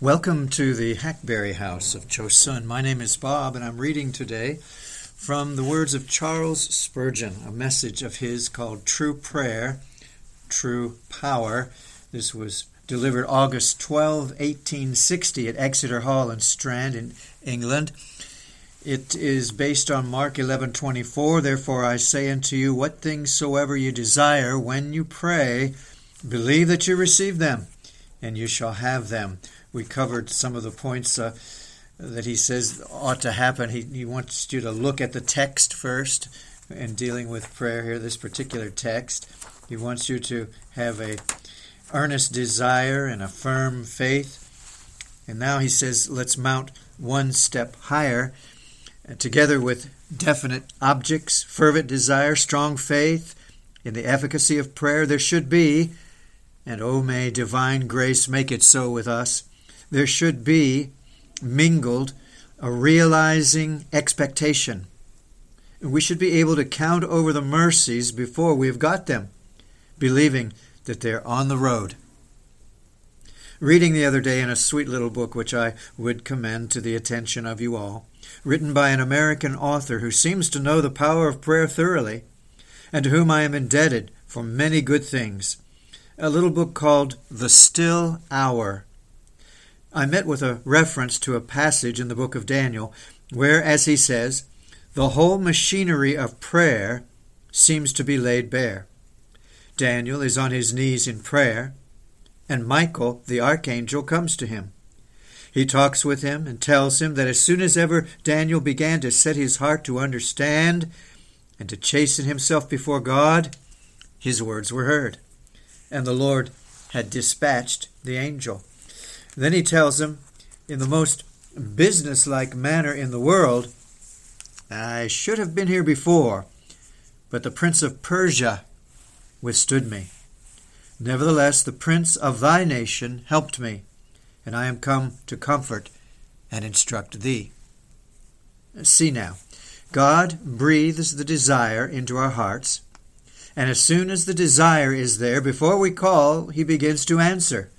Welcome to the Hackberry House of Chosun. My name is Bob, and I'm reading today from the words of Charles Spurgeon, a message of his called True Prayer, True Power. This was delivered August 12, 1860, at Exeter Hall in Strand in England. It is based on Mark 11:24. Therefore I say unto you, what things soever you desire when you pray, believe that you receive them, and you shall have them we covered some of the points uh, that he says ought to happen. He, he wants you to look at the text first in dealing with prayer here, this particular text. He wants you to have a earnest desire and a firm faith. And now he says, let's mount one step higher, uh, together with definite objects, fervent desire, strong faith in the efficacy of prayer. There should be, and oh, may divine grace make it so with us, there should be mingled a realizing expectation. We should be able to count over the mercies before we have got them, believing that they're on the road. Reading the other day in a sweet little book which I would commend to the attention of you all, written by an American author who seems to know the power of prayer thoroughly, and to whom I am indebted for many good things, a little book called The Still Hour I met with a reference to a passage in the book of Daniel where, as he says, the whole machinery of prayer seems to be laid bare. Daniel is on his knees in prayer, and Michael, the archangel, comes to him. He talks with him and tells him that as soon as ever Daniel began to set his heart to understand and to chasten himself before God, his words were heard, and the Lord had dispatched the angel. Then he tells them, in the most businesslike manner in the world, I should have been here before, but the prince of Persia withstood me. Nevertheless, the prince of thy nation helped me, and I am come to comfort and instruct thee. See now, God breathes the desire into our hearts, and as soon as the desire is there, before we call, he begins to answer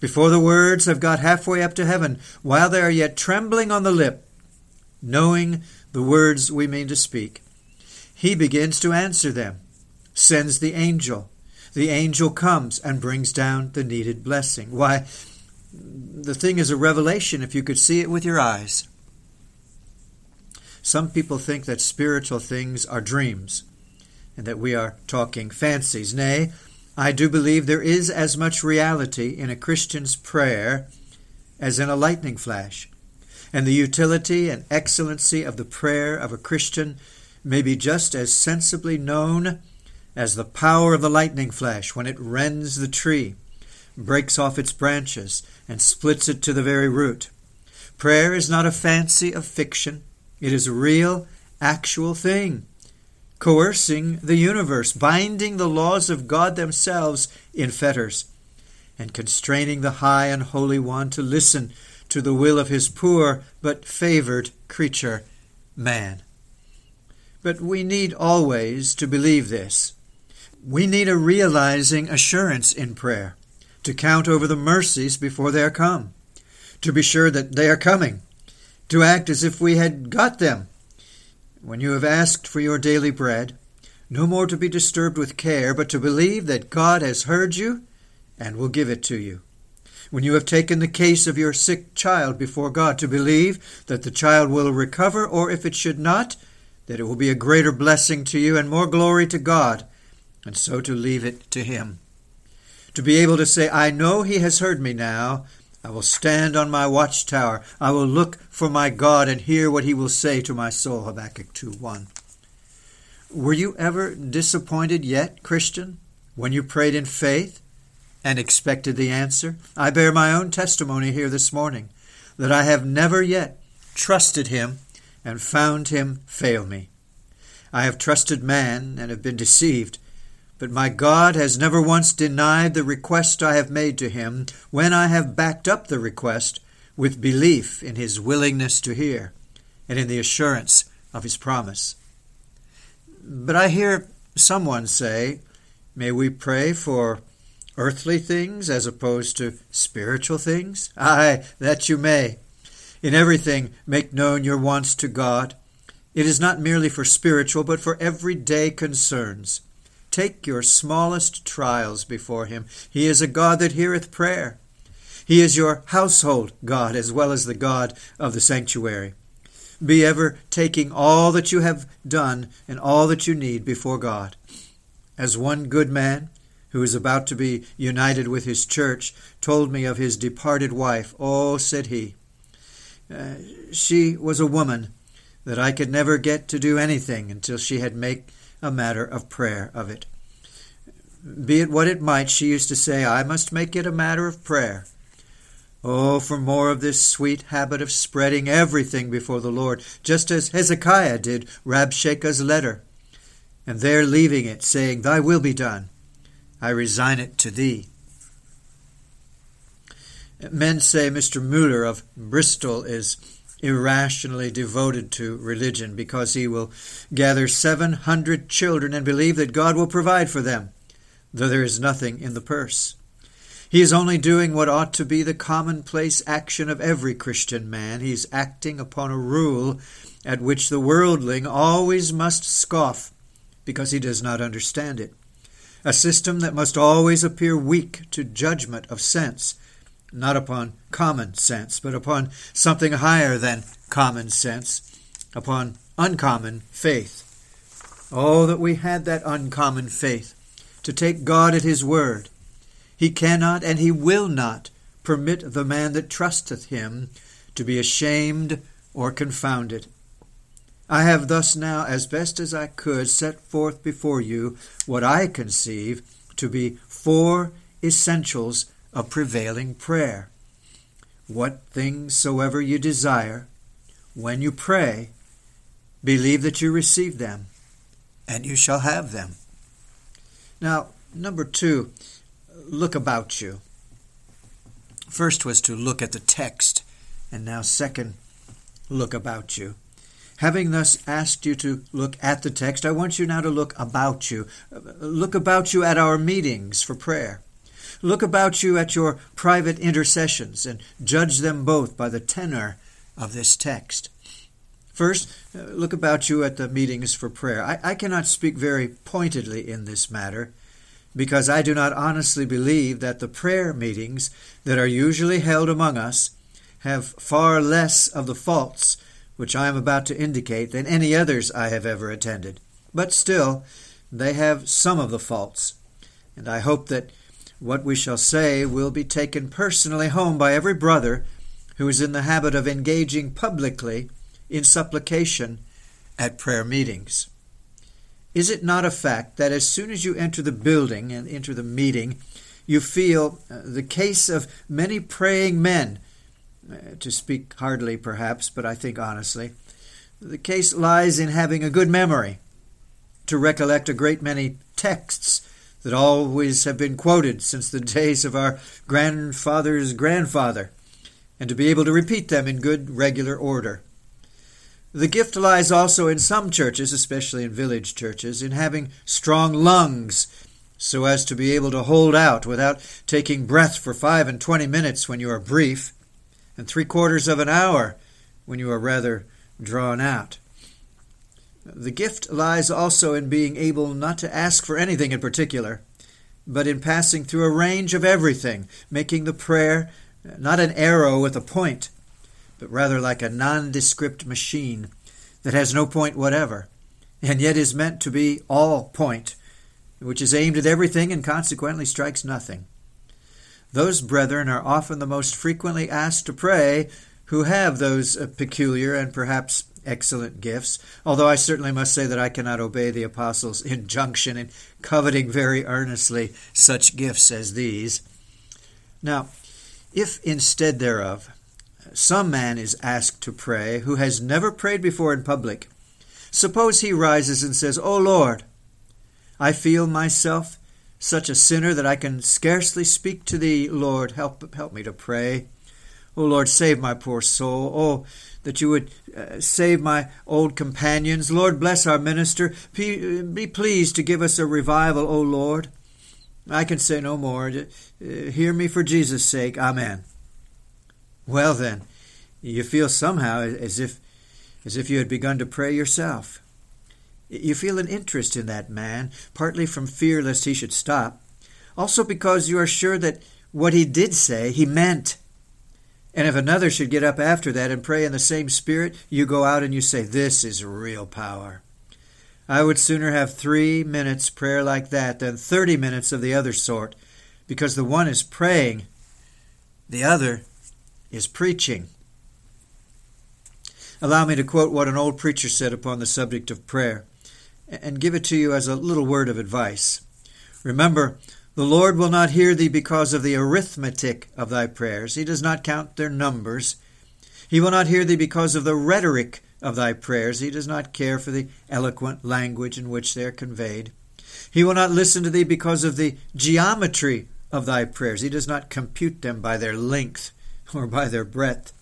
before the words have got halfway up to heaven, while they are yet trembling on the lip, knowing the words we mean to speak, he begins to answer them, sends the angel. The angel comes and brings down the needed blessing. Why, the thing is a revelation if you could see it with your eyes. Some people think that spiritual things are dreams and that we are talking fancies. Nay, I do believe there is as much reality in a Christian's prayer as in a lightning flash, and the utility and excellency of the prayer of a Christian may be just as sensibly known as the power of the lightning flash when it rends the tree, breaks off its branches, and splits it to the very root. Prayer is not a fancy of fiction, it is a real, actual thing coercing the universe, binding the laws of God themselves in fetters, and constraining the high and holy one to listen to the will of his poor but favored creature, man. But we need always to believe this. We need a realizing assurance in prayer, to count over the mercies before they are come, to be sure that they are coming, to act as if we had got them when you have asked for your daily bread, no more to be disturbed with care, but to believe that God has heard you and will give it to you. When you have taken the case of your sick child before God, to believe that the child will recover, or if it should not, that it will be a greater blessing to you and more glory to God, and so to leave it to Him. To be able to say, I know He has heard me now, I will stand on my watchtower. I will look for my God and hear what he will say to my soul. Habakkuk 2 1. Were you ever disappointed yet, Christian, when you prayed in faith and expected the answer? I bear my own testimony here this morning that I have never yet trusted him and found him fail me. I have trusted man and have been deceived. But my God has never once denied the request I have made to him when I have backed up the request with belief in his willingness to hear and in the assurance of his promise. But I hear someone say, May we pray for earthly things as opposed to spiritual things? Ay, that you may. In everything make known your wants to God. It is not merely for spiritual, but for everyday concerns. Take your smallest trials before Him. He is a God that heareth prayer. He is your household God as well as the God of the sanctuary. Be ever taking all that you have done and all that you need before God. As one good man, who is about to be united with his church, told me of his departed wife, Oh, said he, uh, she was a woman that I could never get to do anything until she had made a matter of prayer of it. Be it what it might, she used to say, I must make it a matter of prayer. Oh, for more of this sweet habit of spreading everything before the Lord, just as Hezekiah did Rabshakeh's letter, and there leaving it, saying, Thy will be done. I resign it to thee. Men say Mr. Muller of Bristol is irrationally devoted to religion because he will gather 700 children and believe that God will provide for them, though there is nothing in the purse. He is only doing what ought to be the commonplace action of every Christian man. He is acting upon a rule at which the worldling always must scoff because he does not understand it. A system that must always appear weak to judgment of sense, not upon common sense, but upon something higher than common sense, upon uncommon faith. Oh, that we had that uncommon faith to take God at His word he cannot and he will not permit the man that trusteth him to be ashamed or confounded. I have thus now, as best as I could, set forth before you what I conceive to be four essentials of prevailing prayer. What things soever you desire, when you pray, believe that you receive them, and you shall have them. Now, number two, look about you. First was to look at the text, and now, second, look about you. Having thus asked you to look at the text, I want you now to look about you. Look about you at our meetings for prayer. Look about you at your private intercessions and judge them both by the tenor of this text. First, uh, look about you at the meetings for prayer. I, I cannot speak very pointedly in this matter because I do not honestly believe that the prayer meetings that are usually held among us have far less of the faults which I am about to indicate than any others I have ever attended. But still, they have some of the faults, and I hope that what we shall say will be taken personally home by every brother who is in the habit of engaging publicly in supplication at prayer meetings. Is it not a fact that as soon as you enter the building and enter the meeting, you feel uh, the case of many praying men, uh, to speak hardly perhaps, but I think honestly, the case lies in having a good memory, to recollect a great many texts that always have been quoted since the days of our grandfather's grandfather, and to be able to repeat them in good regular order. The gift lies also in some churches, especially in village churches, in having strong lungs so as to be able to hold out without taking breath for five and twenty minutes when you are brief, and three quarters of an hour when you are rather drawn out. The gift lies also in being able not to ask for anything in particular, but in passing through a range of everything, making the prayer not an arrow with a point, but rather like a nondescript machine that has no point whatever, and yet is meant to be all point, which is aimed at everything and consequently strikes nothing. Those brethren are often the most frequently asked to pray who have those uh, peculiar and perhaps excellent gifts, although I certainly must say that I cannot obey the apostles' injunction in coveting very earnestly such gifts as these. Now, if instead thereof some man is asked to pray who has never prayed before in public. Suppose he rises and says, O Lord, I feel myself such a sinner that I can scarcely speak to thee. Lord, help, help me to pray. O Lord, save my poor soul. Oh, that you would uh, save my old companions. Lord, bless our minister. Be, be pleased to give us a revival, O Lord. I can say no more. Uh, hear me for Jesus' sake. Amen. Well, then, you feel somehow as if, as if you had begun to pray yourself. You feel an interest in that man, partly from fear lest he should stop, also because you are sure that what he did say he meant. And if another should get up after that and pray in the same spirit, you go out and you say, This is real power. I would sooner have three minutes prayer like that than 30 minutes of the other sort, because the one is praying, the other is preaching. Allow me to quote what an old preacher said upon the subject of prayer and give it to you as a little word of advice. Remember, the Lord will not hear thee because of the arithmetic of thy prayers. He does not count their numbers. He will not hear thee because of the rhetoric of thy prayers. He does not care for the eloquent language in which they are conveyed. He will not listen to thee because of the geometry of thy prayers. He does not compute them by their length or by their breadth.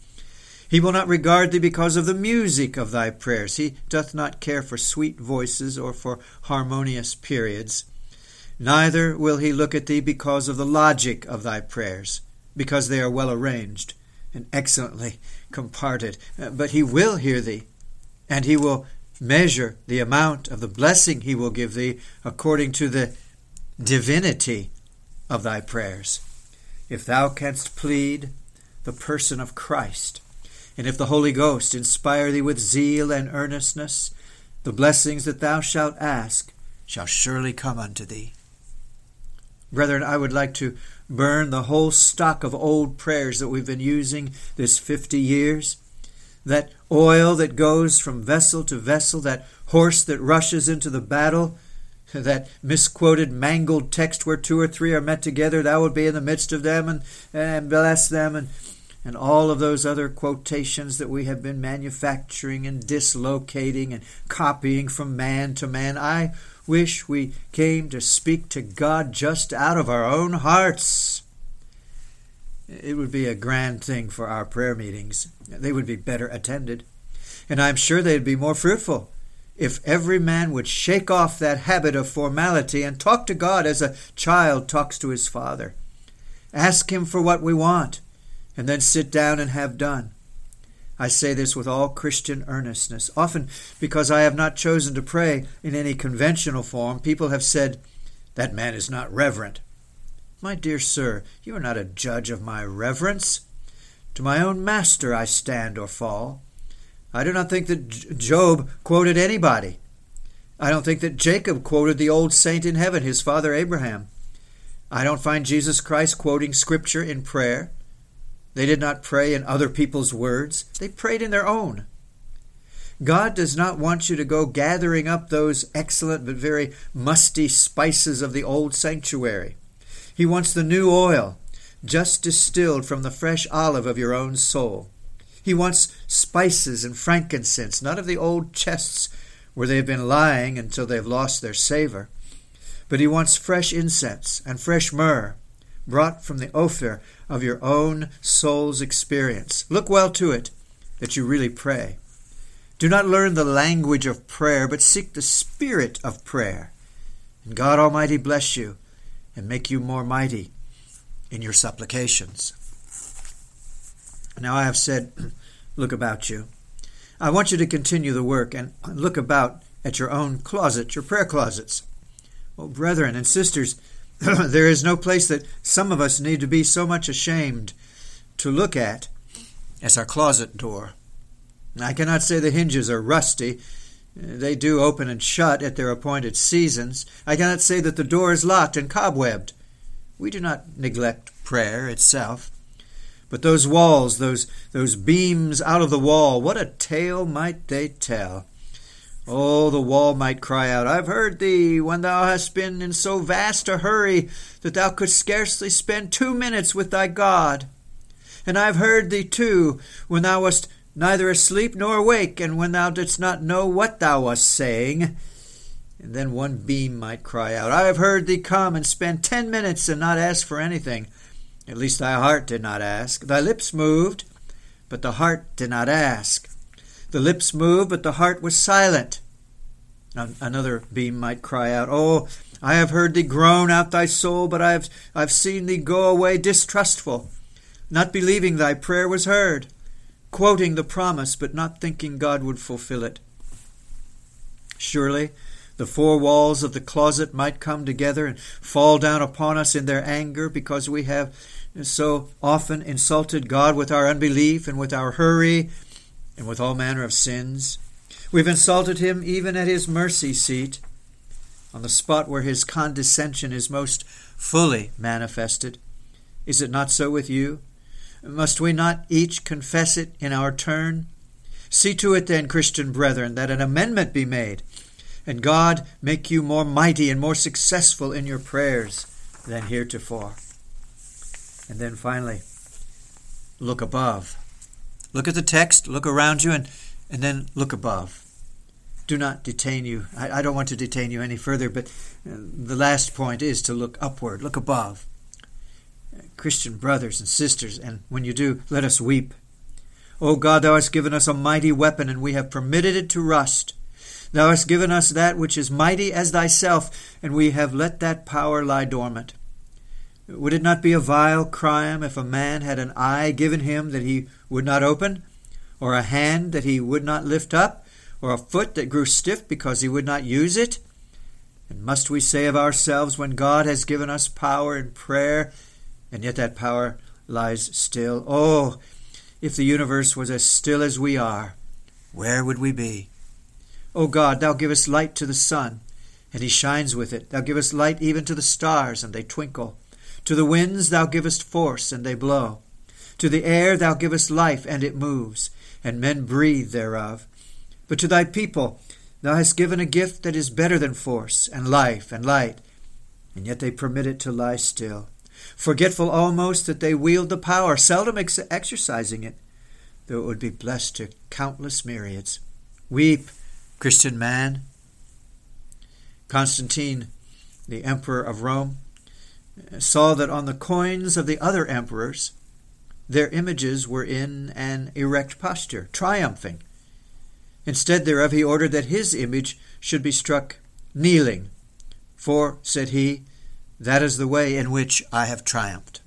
He will not regard thee because of the music of thy prayers. He doth not care for sweet voices or for harmonious periods. Neither will he look at thee because of the logic of thy prayers, because they are well arranged and excellently comparted. Uh, but he will hear thee, and he will measure the amount of the blessing he will give thee according to the divinity of thy prayers. If thou canst plead the person of Christ, and if the Holy Ghost inspire thee with zeal and earnestness, the blessings that thou shalt ask shall surely come unto thee. Brethren, I would like to burn the whole stock of old prayers that we've been using this 50 years. That oil that goes from vessel to vessel, that horse that rushes into the battle, that misquoted, mangled text where two or three are met together, thou would be in the midst of them and, and bless them and and all of those other quotations that we have been manufacturing and dislocating and copying from man to man. I wish we came to speak to God just out of our own hearts. It would be a grand thing for our prayer meetings. They would be better attended. And I'm sure they'd be more fruitful if every man would shake off that habit of formality and talk to God as a child talks to his father. Ask Him for what we want and then sit down and have done. I say this with all Christian earnestness. Often, because I have not chosen to pray in any conventional form, people have said, That man is not reverent. My dear sir, you are not a judge of my reverence. To my own master I stand or fall. I do not think that Job quoted anybody. I don't think that Jacob quoted the old saint in heaven, his father Abraham. I don't find Jesus Christ quoting Scripture in prayer. They did not pray in other people's words, they prayed in their own. God does not want you to go gathering up those excellent but very musty spices of the old sanctuary. He wants the new oil, just distilled from the fresh olive of your own soul. He wants spices and frankincense, not of the old chests where they have been lying until they have lost their savor. But he wants fresh incense and fresh myrrh, brought from the Ophir of your own soul's experience. Look well to it that you really pray. Do not learn the language of prayer, but seek the spirit of prayer. And God Almighty bless you and make you more mighty in your supplications. Now I have said, look about you. I want you to continue the work and look about at your own closet, your prayer closets. Well, brethren and sisters, there is no place that some of us need to be so much ashamed to look at as our closet door. I cannot say the hinges are rusty. They do open and shut at their appointed seasons. I cannot say that the door is locked and cobwebbed. We do not neglect prayer itself. But those walls, those, those beams out of the wall, what a tale might they tell! Oh, the wall might cry out, I've heard thee, when thou hast been in so vast a hurry that thou couldst scarcely spend two minutes with thy God. And I've heard thee, too, when thou wast neither asleep nor awake, and when thou didst not know what thou wast saying. And then one beam might cry out, I have heard thee come and spend ten minutes and not ask for anything. At least thy heart did not ask. Thy lips moved, but the heart did not ask. The lips moved, but the heart was silent. Another beam might cry out, Oh, I have heard thee groan out thy soul, but I have I've seen thee go away distrustful, not believing thy prayer was heard, quoting the promise, but not thinking God would fulfill it. Surely the four walls of the closet might come together and fall down upon us in their anger because we have so often insulted God with our unbelief and with our hurry and with all manner of sins. We've insulted him even at his mercy seat, on the spot where his condescension is most fully manifested. Is it not so with you? Must we not each confess it in our turn? See to it then, Christian brethren, that an amendment be made, and God make you more mighty and more successful in your prayers than heretofore. And then finally, look above. Look at the text, look around you, and, and then look above. Do not detain you. I, I don't want to detain you any further, but uh, the last point is to look upward, look above. Christian brothers and sisters, and when you do, let us weep. O God, Thou hast given us a mighty weapon, and we have permitted it to rust. Thou hast given us that which is mighty as Thyself, and we have let that power lie dormant. Would it not be a vile crime if a man had an eye given him that he would not open, or a hand that he would not lift up, or a foot that grew stiff because he would not use it? And must we say of ourselves, when God has given us power in prayer, and yet that power lies still? Oh, if the universe was as still as we are, where would we be? O God, Thou givest light to the sun, and he shines with it. Thou givest light even to the stars, and they twinkle. To the winds thou givest force, and they blow. To the air thou givest life, and it moves, and men breathe thereof. But to thy people thou hast given a gift that is better than force, and life, and light, and yet they permit it to lie still, forgetful almost that they wield the power, seldom ex- exercising it, though it would be blessed to countless myriads. Weep, Christian man. Constantine, the emperor of Rome, saw that on the coins of the other emperors, their images were in an erect posture, triumphing. Instead thereof, he ordered that his image should be struck kneeling. For, said he, that is the way in which I have triumphed.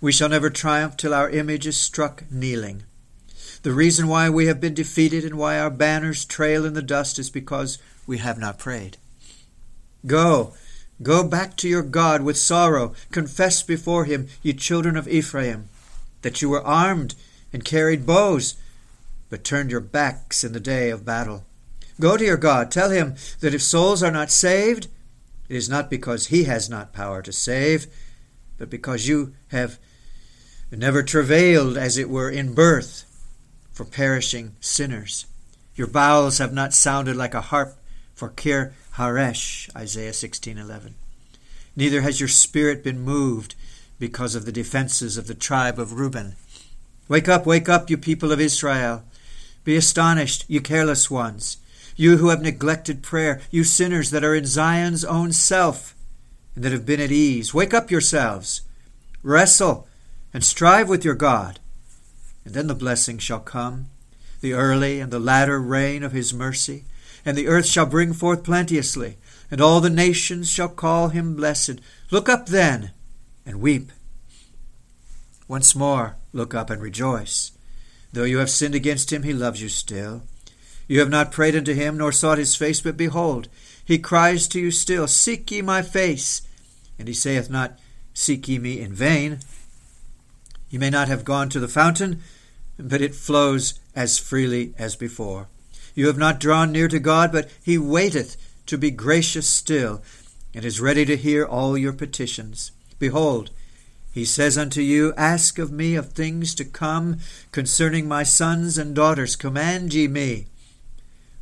We shall never triumph till our image is struck kneeling. The reason why we have been defeated and why our banners trail in the dust is because we have not prayed. Go, Go back to your God with sorrow. Confess before him, ye children of Ephraim, that you were armed and carried bows, but turned your backs in the day of battle. Go to your God. Tell him that if souls are not saved, it is not because he has not power to save, but because you have never travailed, as it were, in birth for perishing sinners. Your bowels have not sounded like a harp for Kir Haresh, Isaiah 16:11. Neither has your spirit been moved because of the defenses of the tribe of Reuben. Wake up, wake up, you people of Israel. Be astonished, you careless ones, you who have neglected prayer, you sinners that are in Zion's own self, and that have been at ease. Wake up yourselves, wrestle, and strive with your God, and then the blessing shall come, the early and the latter rain of his mercy and the earth shall bring forth plenteously, and all the nations shall call him blessed. Look up then and weep. Once more, look up and rejoice. Though you have sinned against him, he loves you still. You have not prayed unto him, nor sought his face, but behold, he cries to you still, Seek ye my face. And he saith not, Seek ye me in vain. You may not have gone to the fountain, but it flows as freely as before. You have not drawn near to God, but he waiteth to be gracious still, and is ready to hear all your petitions. Behold, he says unto you, Ask of me of things to come concerning my sons and daughters, command ye me.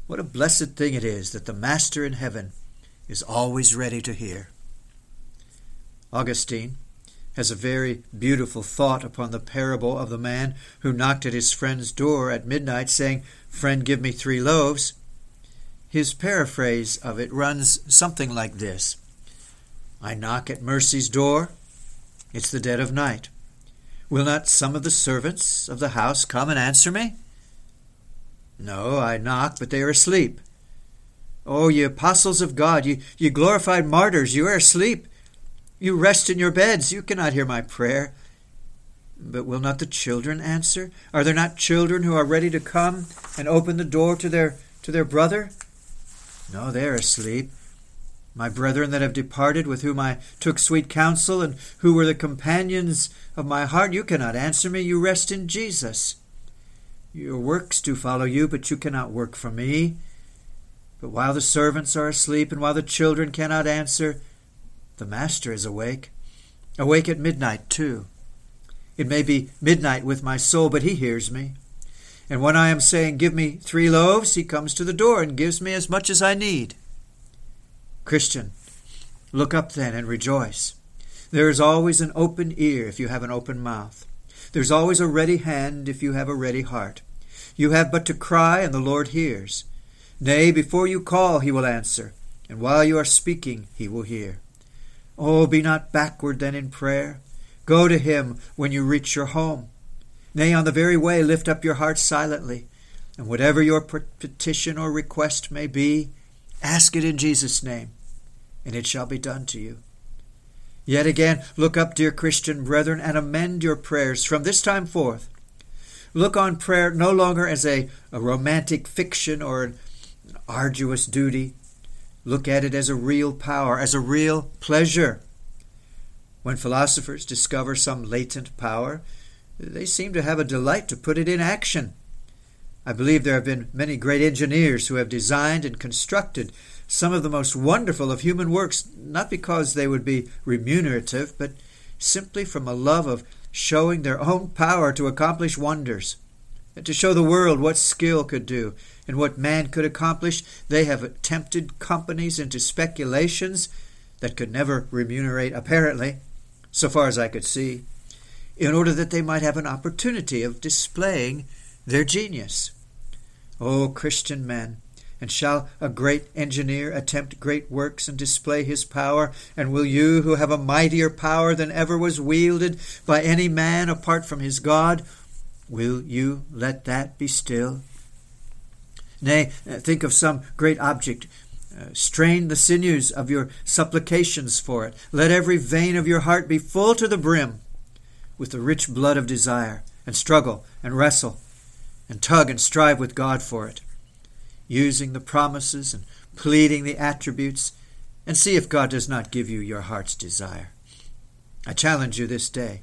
What a blessed thing it is that the Master in heaven is always ready to hear. Augustine has a very beautiful thought upon the parable of the man who knocked at his friend's door at midnight, saying, Friend, give me three loaves. His paraphrase of it runs something like this I knock at mercy's door. It's the dead of night. Will not some of the servants of the house come and answer me? No, I knock, but they are asleep. Oh, ye apostles of God, ye, ye glorified martyrs, you are asleep. You rest in your beds, you cannot hear my prayer. But will not the children answer? Are there not children who are ready to come and open the door to their to their brother? No, they are asleep. My brethren that have departed, with whom I took sweet counsel, and who were the companions of my heart, you cannot answer me. You rest in Jesus. Your works do follow you, but you cannot work for me. But while the servants are asleep, and while the children cannot answer, the Master is awake, awake at midnight too. It may be midnight with my soul, but he hears me. And when I am saying, Give me three loaves, he comes to the door and gives me as much as I need. Christian, look up then and rejoice. There is always an open ear if you have an open mouth. There's always a ready hand if you have a ready heart. You have but to cry, and the Lord hears. Nay, before you call, he will answer, and while you are speaking, he will hear. Oh, be not backward then in prayer. Go to him when you reach your home. Nay, on the very way, lift up your heart silently, and whatever your petition or request may be, ask it in Jesus' name, and it shall be done to you. Yet again, look up, dear Christian brethren, and amend your prayers from this time forth. Look on prayer no longer as a, a romantic fiction or an arduous duty. Look at it as a real power, as a real pleasure. When philosophers discover some latent power, they seem to have a delight to put it in action. I believe there have been many great engineers who have designed and constructed some of the most wonderful of human works, not because they would be remunerative, but simply from a love of showing their own power to accomplish wonders. And to show the world what skill could do and what man could accomplish, they have tempted companies into speculations that could never remunerate, apparently so far as I could see, in order that they might have an opportunity of displaying their genius. O oh, Christian men, and shall a great engineer attempt great works and display his power? And will you, who have a mightier power than ever was wielded by any man apart from his God, will you let that be still? Nay, think of some great object uh, strain the sinews of your supplications for it. Let every vein of your heart be full to the brim with the rich blood of desire, and struggle and wrestle, and tug and strive with God for it, using the promises and pleading the attributes, and see if God does not give you your heart's desire. I challenge you this day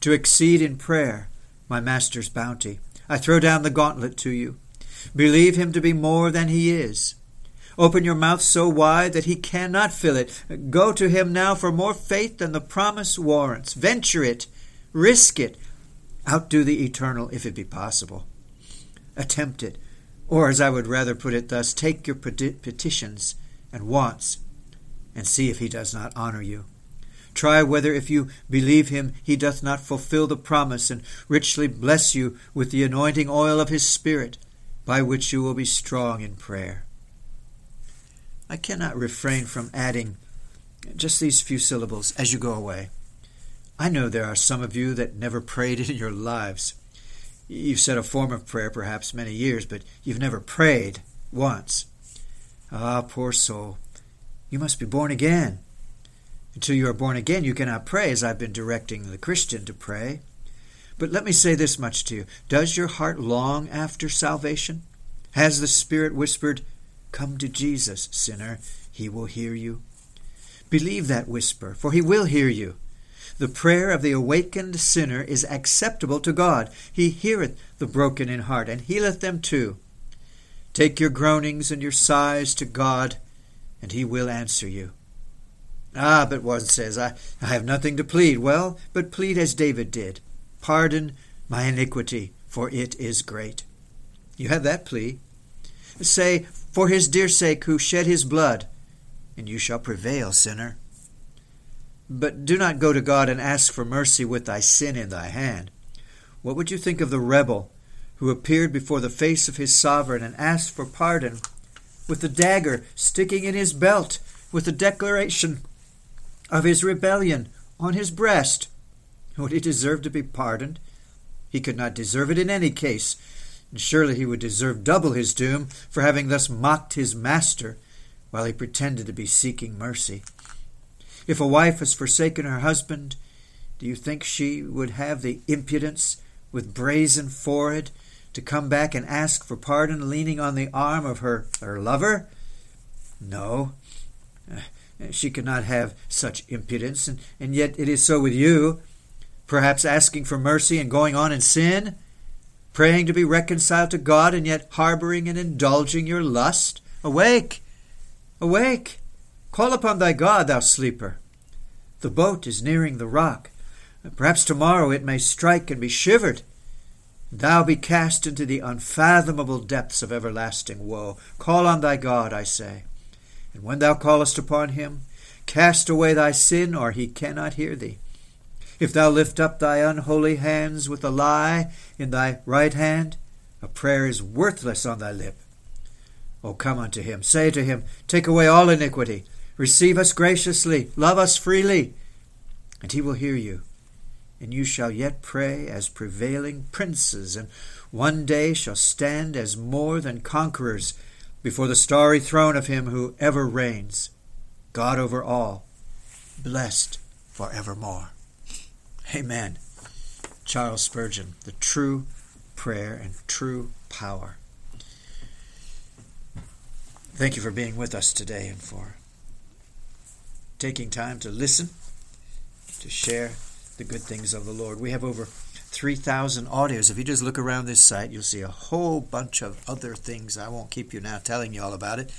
to exceed in prayer my Master's bounty. I throw down the gauntlet to you. Believe him to be more than he is Open your mouth so wide that he cannot fill it. Go to him now for more faith than the promise warrants. Venture it. Risk it. Outdo the eternal if it be possible. Attempt it. Or, as I would rather put it thus, take your petitions and wants and see if he does not honor you. Try whether, if you believe him, he doth not fulfill the promise and richly bless you with the anointing oil of his Spirit, by which you will be strong in prayer. I cannot refrain from adding just these few syllables as you go away. I know there are some of you that never prayed in your lives. You've said a form of prayer perhaps many years, but you've never prayed once. Ah, poor soul, you must be born again. Until you are born again, you cannot pray as I've been directing the Christian to pray. But let me say this much to you Does your heart long after salvation? Has the Spirit whispered, Come to Jesus, sinner, he will hear you. Believe that whisper, for he will hear you. The prayer of the awakened sinner is acceptable to God. He heareth the broken in heart, and healeth them too. Take your groanings and your sighs to God, and he will answer you. Ah, but one says, I, I have nothing to plead. Well, but plead as David did Pardon my iniquity, for it is great. You have that plea. Say, for his dear sake who shed his blood, and you shall prevail, sinner. But do not go to God and ask for mercy with thy sin in thy hand. What would you think of the rebel who appeared before the face of his sovereign and asked for pardon with the dagger sticking in his belt, with the declaration of his rebellion on his breast? Would he deserve to be pardoned? He could not deserve it in any case and surely he would deserve double his doom for having thus mocked his master while he pretended to be seeking mercy. If a wife has forsaken her husband, do you think she would have the impudence, with brazen forehead, to come back and ask for pardon leaning on the arm of her, her lover? No. Eh, she could not have such impudence, and, and yet it is so with you. Perhaps asking for mercy and going on in sin? Praying to be reconciled to God and yet harboring and indulging your lust? Awake! Awake! Call upon thy God, thou sleeper. The boat is nearing the rock. Perhaps tomorrow it may strike and be shivered. Thou be cast into the unfathomable depths of everlasting woe. Call on thy God, I say. And when thou callest upon him, cast away thy sin, or he cannot hear thee. If thou lift up thy unholy hands with a lie in thy right hand, a prayer is worthless on thy lip. O come unto him, say to him, Take away all iniquity, receive us graciously, love us freely, and he will hear you. And you shall yet pray as prevailing princes, and one day shall stand as more than conquerors before the starry throne of him who ever reigns, God over all, blessed for evermore. Amen. Charles Spurgeon, the true prayer and true power. Thank you for being with us today and for taking time to listen, to share the good things of the Lord. We have over 3,000 audios. If you just look around this site, you'll see a whole bunch of other things. I won't keep you now telling you all about it,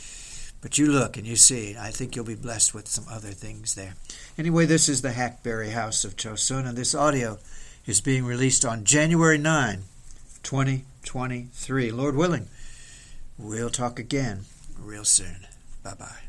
but you look and you see. I think you'll be blessed with some other things there. Anyway, this is the Hackberry House of Chosun, and this audio is being released on January 9, 2023. Lord willing, we'll talk again real soon. Bye bye.